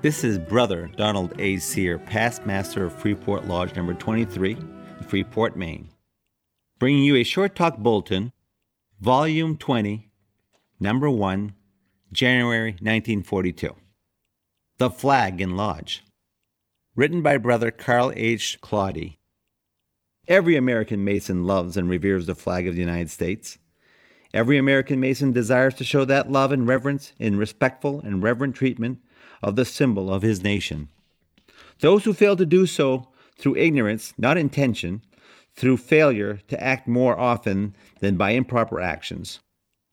This is Brother Donald A. Sear, past master of Freeport Lodge number 23 in Freeport, Maine, bringing you a short talk bulletin, volume 20, number 1, January 1942. The Flag in Lodge. Written by Brother Carl H. Claudy. Every American Mason loves and reveres the flag of the United States. Every American Mason desires to show that love and reverence in respectful and reverent treatment of the symbol of his nation. Those who fail to do so through ignorance, not intention, through failure to act more often than by improper actions.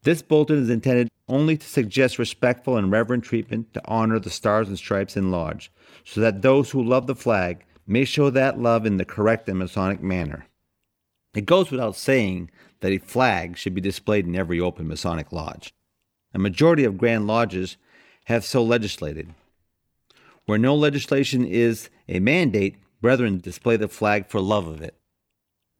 This bulletin is intended only to suggest respectful and reverent treatment to honor the stars and stripes in Lodge, so that those who love the flag may show that love in the correct and Masonic manner. It goes without saying that a flag should be displayed in every open Masonic lodge. A majority of Grand Lodges have so legislated. Where no legislation is a mandate, brethren display the flag for love of it.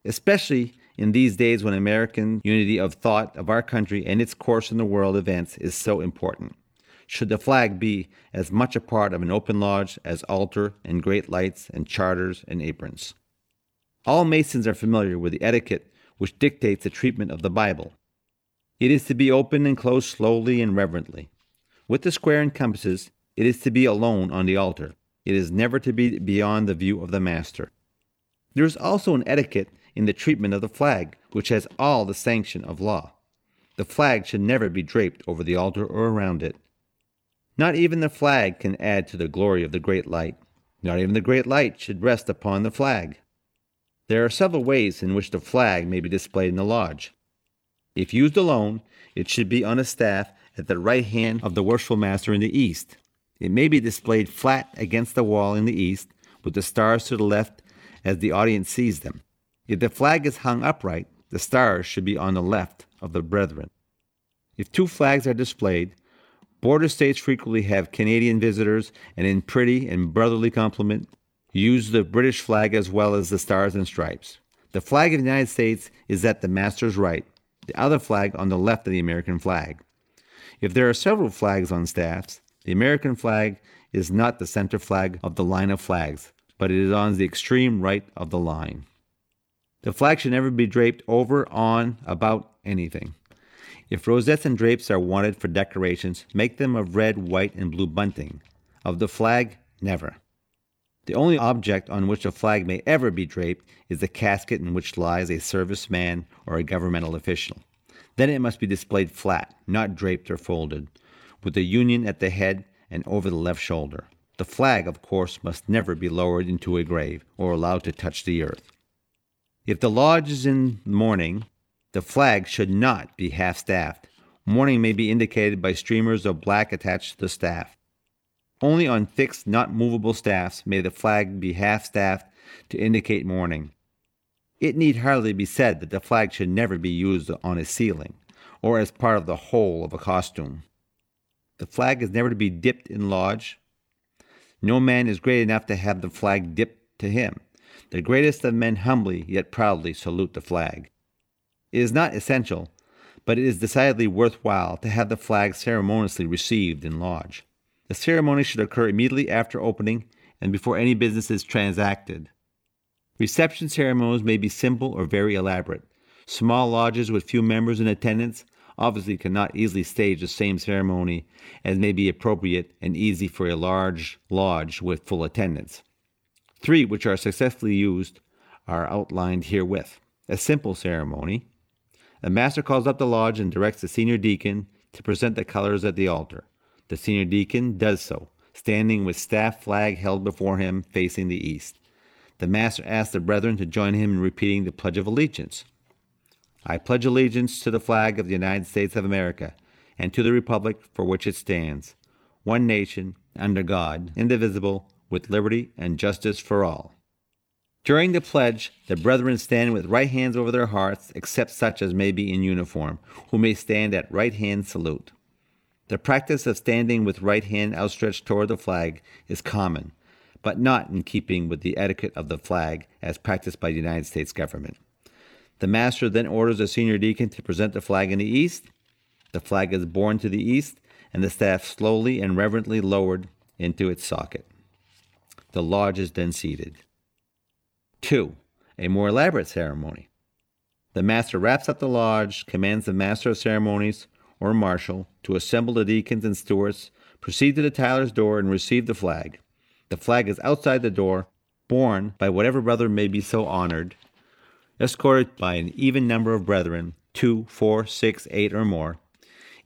Especially in these days when American unity of thought of our country and its course in the world events is so important. Should the flag be as much a part of an open lodge as altar and great lights and charters and aprons? All Masons are familiar with the etiquette which dictates the treatment of the Bible. It is to be opened and closed slowly and reverently. With the square and compasses, it is to be alone on the altar. It is never to be beyond the view of the master. There is also an etiquette in the treatment of the flag, which has all the sanction of law. The flag should never be draped over the altar or around it. Not even the flag can add to the glory of the great light. Not even the great light should rest upon the flag. There are several ways in which the flag may be displayed in the lodge. If used alone, it should be on a staff at the right hand of the worshipful master in the east. It may be displayed flat against the wall in the east, with the stars to the left as the audience sees them. If the flag is hung upright, the stars should be on the left of the brethren. If two flags are displayed, border states frequently have Canadian visitors, and in pretty and brotherly compliment, use the British flag as well as the stars and stripes. The flag of the United States is at the master's right, the other flag on the left of the American flag. If there are several flags on staffs, the American flag is not the center flag of the line of flags, but it is on the extreme right of the line. The flag should never be draped over, on, about anything. If rosettes and drapes are wanted for decorations, make them of red, white, and blue bunting. Of the flag, never. The only object on which a flag may ever be draped is the casket in which lies a serviceman or a governmental official. Then it must be displayed flat, not draped or folded, with the union at the head and over the left shoulder. The flag, of course, must never be lowered into a grave or allowed to touch the earth. If the lodge is in mourning, the flag should not be half staffed. Mourning may be indicated by streamers of black attached to the staff. Only on fixed, not movable staffs may the flag be half staffed to indicate mourning. It need hardly be said that the flag should never be used on a ceiling or as part of the whole of a costume. The flag is never to be dipped in lodge. No man is great enough to have the flag dipped to him. The greatest of men humbly yet proudly salute the flag. It is not essential, but it is decidedly worthwhile to have the flag ceremoniously received in lodge. The ceremony should occur immediately after opening and before any business is transacted. Reception ceremonies may be simple or very elaborate. Small lodges with few members in attendance obviously cannot easily stage the same ceremony as may be appropriate and easy for a large lodge with full attendance. Three which are successfully used are outlined herewith. A simple ceremony. The master calls up the lodge and directs the senior deacon to present the colors at the altar. The senior deacon does so, standing with staff flag held before him facing the east the master asked the brethren to join him in repeating the Pledge of Allegiance. I pledge allegiance to the flag of the United States of America and to the republic for which it stands, one nation, under God, indivisible, with liberty and justice for all. During the pledge, the brethren stand with right hands over their hearts, except such as may be in uniform, who may stand at right hand salute. The practice of standing with right hand outstretched toward the flag is common, but not in keeping with the etiquette of the flag as practiced by the United States government. The master then orders the senior deacon to present the flag in the east. The flag is borne to the east, and the staff slowly and reverently lowered into its socket. The lodge is then seated. 2. A more elaborate ceremony. The master raps up the lodge, commands the master of ceremonies or marshal to assemble the deacons and stewards, proceed to the Tyler's door, and receive the flag. The flag is outside the door, borne by whatever brother may be so honored, escorted by an even number of brethren, two, four, six, eight, or more.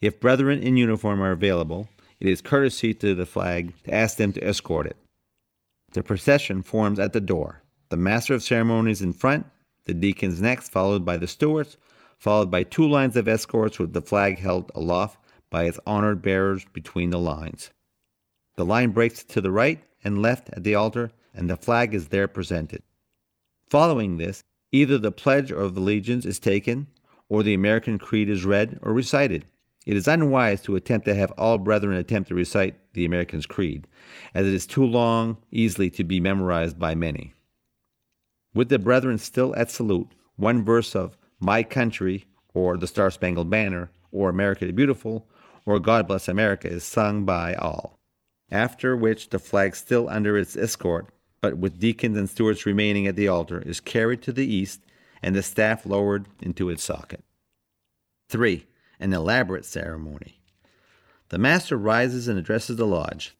If brethren in uniform are available, it is courtesy to the flag to ask them to escort it. The procession forms at the door the master of ceremonies in front, the deacons next, followed by the stewards, followed by two lines of escorts with the flag held aloft by its honored bearers between the lines. The line breaks to the right and left at the altar, and the flag is there presented. Following this, either the Pledge of Allegiance is taken, or the American Creed is read or recited. It is unwise to attempt to have all brethren attempt to recite the American's Creed, as it is too long easily to be memorized by many. With the brethren still at salute, one verse of My Country, or The Star Spangled Banner, or America the Beautiful, or God Bless America is sung by all. After which the flag still under its escort, but with deacons and stewards remaining at the altar, is carried to the east and the staff lowered into its socket. 3. An elaborate ceremony. The master rises and addresses the lodge.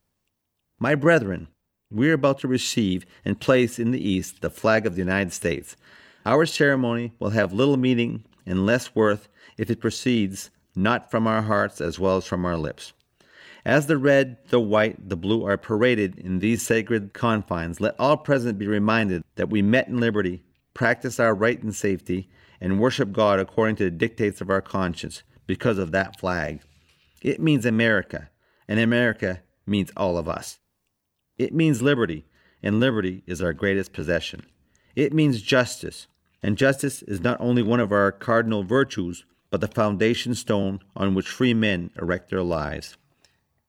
My brethren, we are about to receive and place in the East the flag of the United States. Our ceremony will have little meaning and less worth if it proceeds not from our hearts as well as from our lips. As the red, the white, the blue are paraded in these sacred confines, let all present be reminded that we met in liberty, practice our right in safety, and worship God according to the dictates of our conscience because of that flag. It means America, and America means all of us. It means liberty, and liberty is our greatest possession. It means justice, and justice is not only one of our cardinal virtues, but the foundation stone on which free men erect their lives.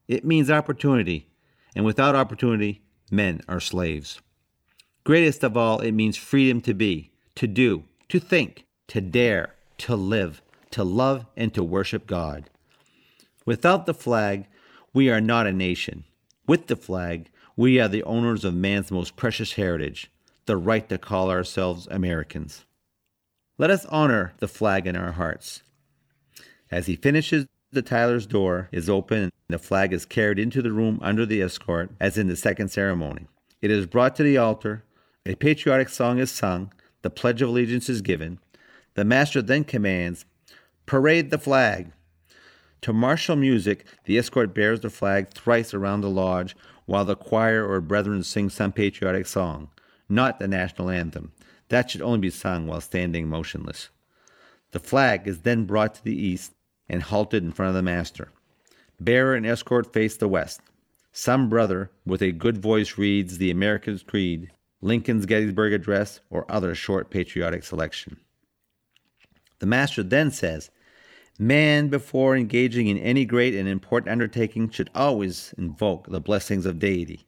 It means opportunity, and without opportunity, men are slaves. Greatest of all, it means freedom to be, to do, to think, to dare, to live, to love, and to worship God. Without the flag, we are not a nation. With the flag, we are the owners of man's most precious heritage, the right to call ourselves Americans. Let us honor the flag in our hearts. As he finishes, the Tyler's door is open the flag is carried into the room under the escort, as in the second ceremony. It is brought to the altar, a patriotic song is sung, the Pledge of Allegiance is given. The master then commands, Parade the flag. To martial music, the escort bears the flag thrice around the lodge, while the choir or brethren sing some patriotic song, not the national anthem. That should only be sung while standing motionless. The flag is then brought to the east and halted in front of the master. Bearer and escort face the west. Some brother with a good voice reads the American's Creed, Lincoln's Gettysburg Address, or other short patriotic selection. The master then says, Man, before engaging in any great and important undertaking, should always invoke the blessings of deity.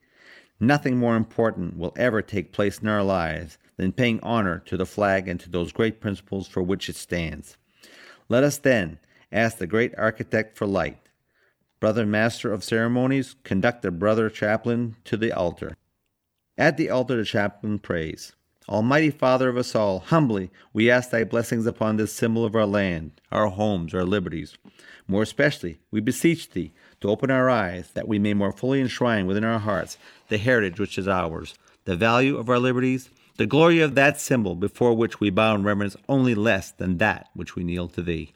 Nothing more important will ever take place in our lives than paying honor to the flag and to those great principles for which it stands. Let us then ask the great architect for light. Brother Master of Ceremonies, conduct the brother chaplain to the altar. At the altar, the chaplain prays. Almighty Father of us all, humbly we ask thy blessings upon this symbol of our land, our homes, our liberties. More especially, we beseech thee to open our eyes that we may more fully enshrine within our hearts the heritage which is ours, the value of our liberties, the glory of that symbol before which we bow in reverence only less than that which we kneel to thee.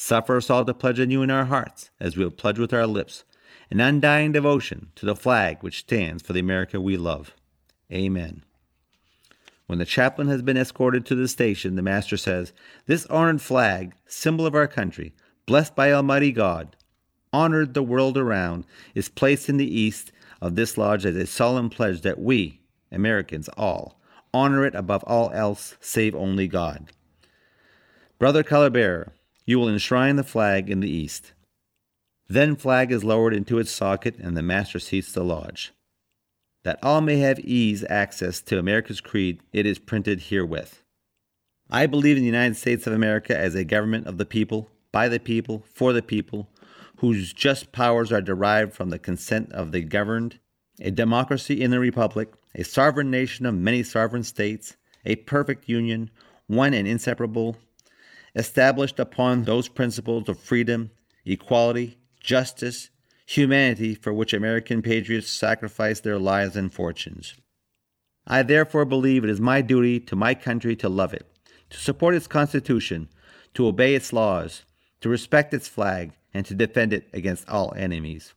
Suffer us all to pledge anew in our hearts, as we have pledged with our lips, an undying devotion to the flag which stands for the America we love. Amen. When the chaplain has been escorted to the station, the master says, This honored flag, symbol of our country, blessed by Almighty God, honored the world around, is placed in the east of this lodge as a solemn pledge that we, Americans all, honor it above all else save only God. Brother color bearer, you will enshrine the flag in the east. Then flag is lowered into its socket and the master seats the lodge. That all may have ease access to America's creed, it is printed herewith. I believe in the United States of America as a government of the people, by the people, for the people, whose just powers are derived from the consent of the governed, a democracy in the republic, a sovereign nation of many sovereign states, a perfect union, one and inseparable, established upon those principles of freedom, equality, justice, humanity for which American patriots sacrificed their lives and fortunes. I therefore believe it is my duty to my country to love it, to support its Constitution, to obey its laws, to respect its flag, and to defend it against all enemies.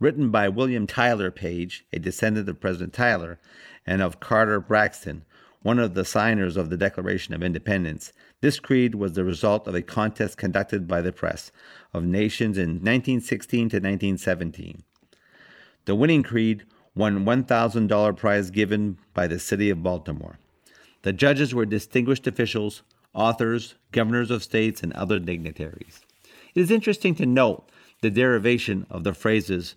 Written by William Tyler Page, a descendant of President Tyler, and of Carter Braxton, one of the signers of the Declaration of Independence, this creed was the result of a contest conducted by the press of nations in 1916 to 1917. The winning creed won $1,000 prize given by the city of Baltimore. The judges were distinguished officials, authors, governors of states, and other dignitaries. It is interesting to note the derivation of the phrases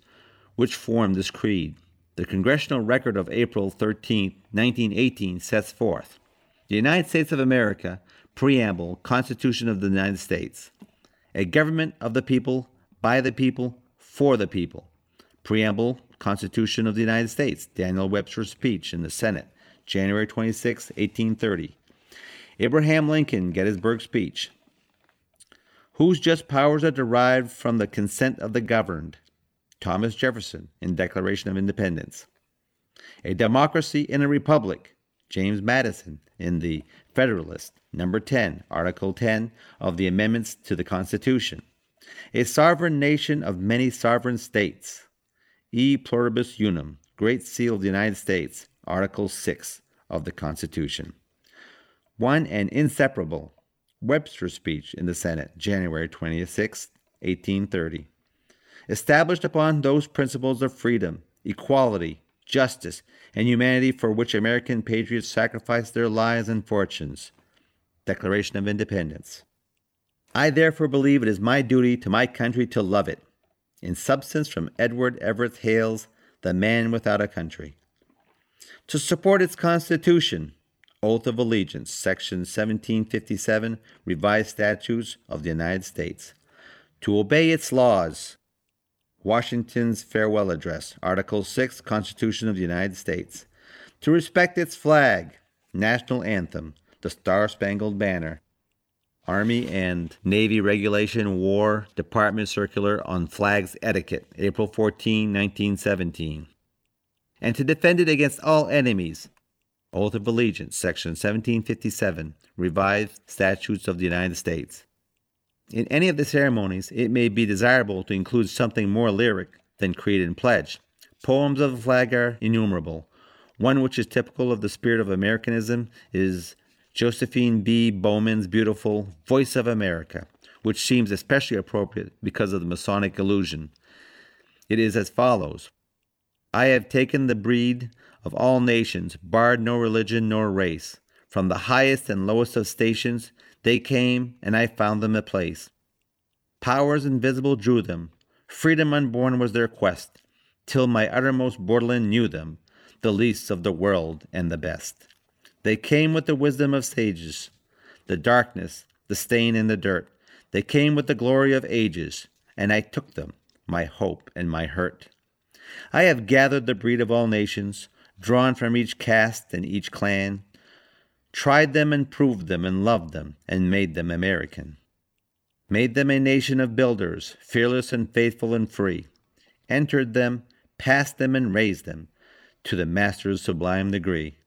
which form this creed. The Congressional Record of April 13, 1918 sets forth the United States of America, Preamble, Constitution of the United States, a government of the people, by the people, for the people. Preamble, Constitution of the United States, Daniel Webster's speech in the Senate, January 26, 1830. Abraham Lincoln, Gettysburg speech, whose just powers are derived from the consent of the governed. Thomas Jefferson in Declaration of Independence. A democracy in a republic. James Madison in the Federalist, number 10, Article 10 of the Amendments to the Constitution. A sovereign nation of many sovereign states. E pluribus unum, Great Seal of the United States, Article 6 of the Constitution. One and inseparable, Webster's speech in the Senate, January 26, 1830. Established upon those principles of freedom, equality, justice, and humanity for which American patriots sacrificed their lives and fortunes. Declaration of Independence. I therefore believe it is my duty to my country to love it. In substance, from Edward Everett Hale's The Man Without a Country. To support its Constitution, Oath of Allegiance, Section 1757, Revised Statutes of the United States. To obey its laws. Washington's Farewell Address, Article 6, Constitution of the United States. To respect its flag, National Anthem, the Star Spangled Banner. Army and Navy Regulation War Department Circular on Flags Etiquette, April 14, 1917. And to defend it against all enemies, Oath of Allegiance, Section 1757, Revised Statutes of the United States. In any of the ceremonies, it may be desirable to include something more lyric than creed and pledge. Poems of the flag are innumerable. One which is typical of the spirit of Americanism is Josephine B. Bowman's beautiful Voice of America, which seems especially appropriate because of the Masonic allusion. It is as follows I have taken the breed of all nations, barred no religion nor race. From the highest and lowest of stations, they came, and I found them a place. Powers invisible drew them, freedom unborn was their quest, till my uttermost borderland knew them, the least of the world and the best. They came with the wisdom of sages, the darkness, the stain, and the dirt. They came with the glory of ages, and I took them, my hope and my hurt. I have gathered the breed of all nations, drawn from each caste and each clan, tried them and proved them and loved them and made them American. Made them a nation of builders, fearless and faithful and free. Entered them, passed them, and raised them to the master's sublime degree.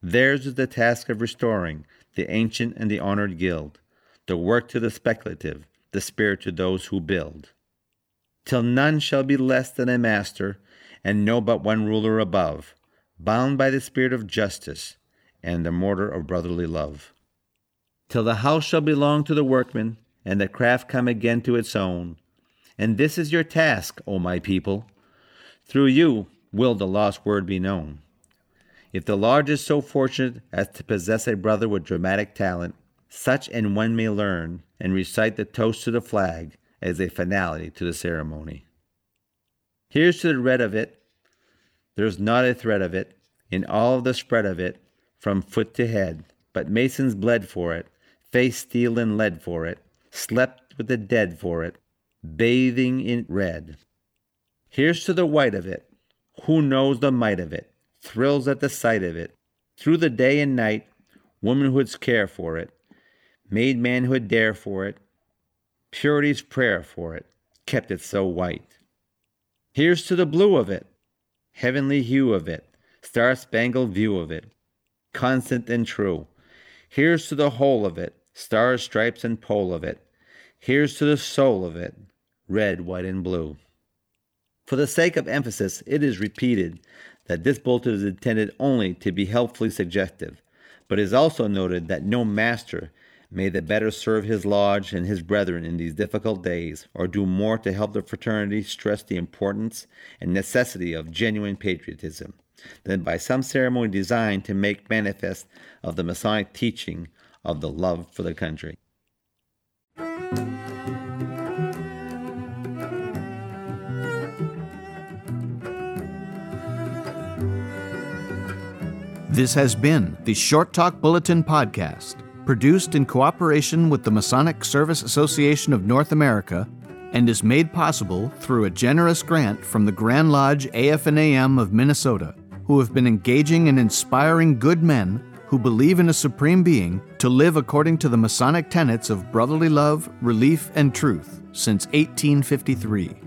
Theirs is the task of restoring the ancient and the honored guild, the work to the speculative, the spirit to those who build. Till none shall be less than a master, and no but one ruler above, bound by the spirit of justice and the mortar of brotherly love. Till the house shall belong to the workman, and the craft come again to its own. And this is your task, O my people, Through you will the lost word be known. If the lodge is so fortunate as to possess a brother with dramatic talent, such an one may learn and recite the toast to the flag as a finality to the ceremony. Here's to the red of it. There's not a thread of it in all the spread of it from foot to head, but Masons bled for it, faced steel and lead for it, slept with the dead for it, bathing in red. Here's to the white of it. Who knows the might of it? thrills at the sight of it. Through the day and night, womanhood's care for it, made manhood dare for it, purity's prayer for it, kept it so white. Here's to the blue of it, heavenly hue of it, star spangled view of it, constant and true. Here's to the whole of it, stars, stripes, and pole of it. Here's to the soul of it, red, white, and blue. For the sake of emphasis, it is repeated that this bulletin is intended only to be helpfully suggestive, but is also noted that no master may the better serve his lodge and his brethren in these difficult days, or do more to help the fraternity stress the importance and necessity of genuine patriotism, than by some ceremony designed to make manifest of the Masonic teaching of the love for the country. This has been the Short Talk Bulletin Podcast, produced in cooperation with the Masonic Service Association of North America and is made possible through a generous grant from the Grand Lodge AF&AM of Minnesota, who have been engaging and inspiring good men who believe in a supreme being to live according to the Masonic tenets of brotherly love, relief, and truth since 1853.